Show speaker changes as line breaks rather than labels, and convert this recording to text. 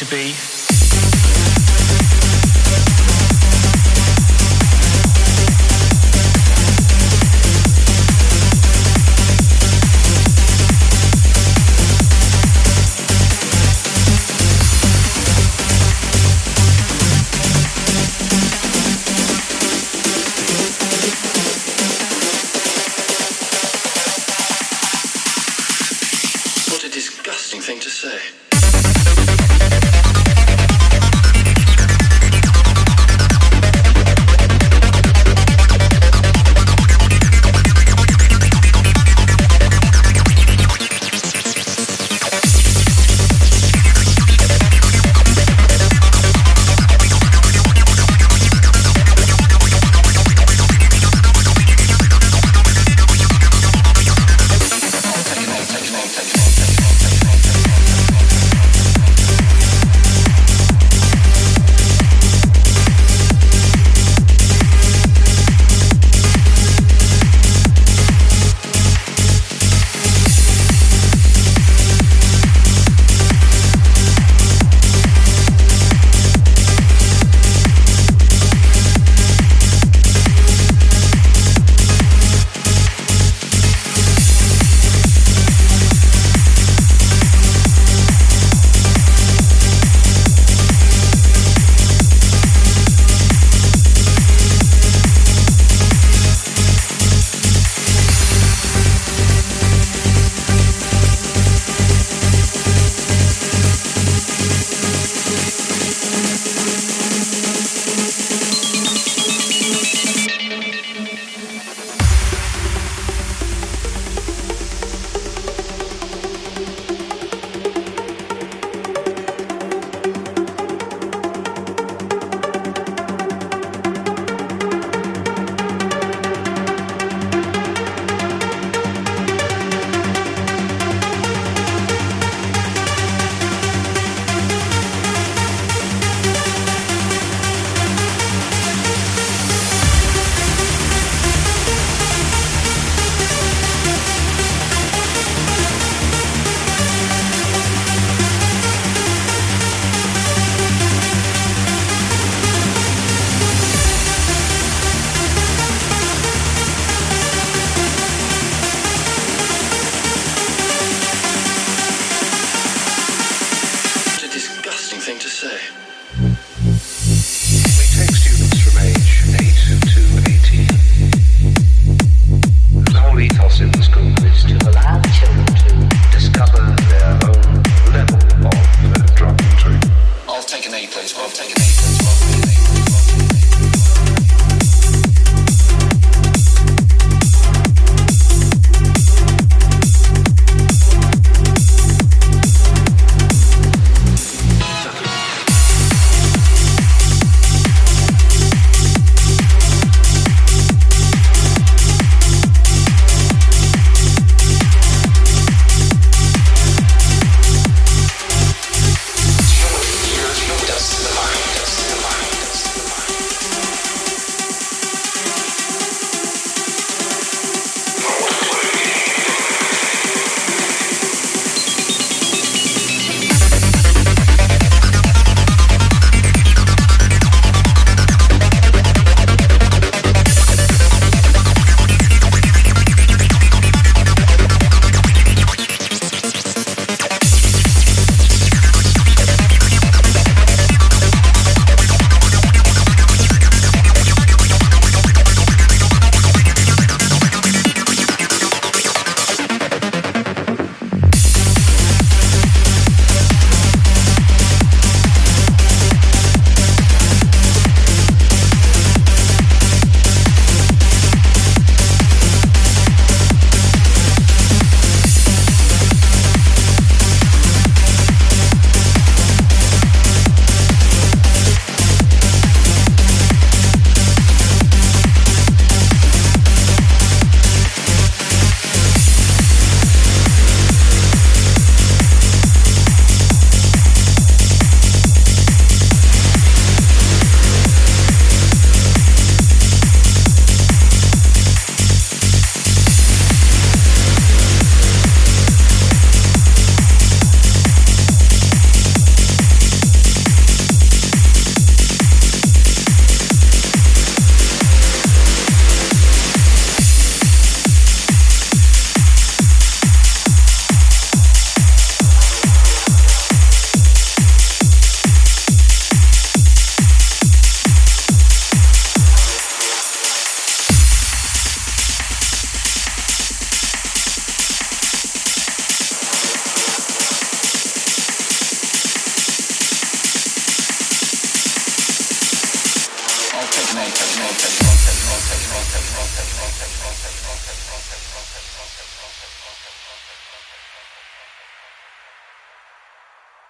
to be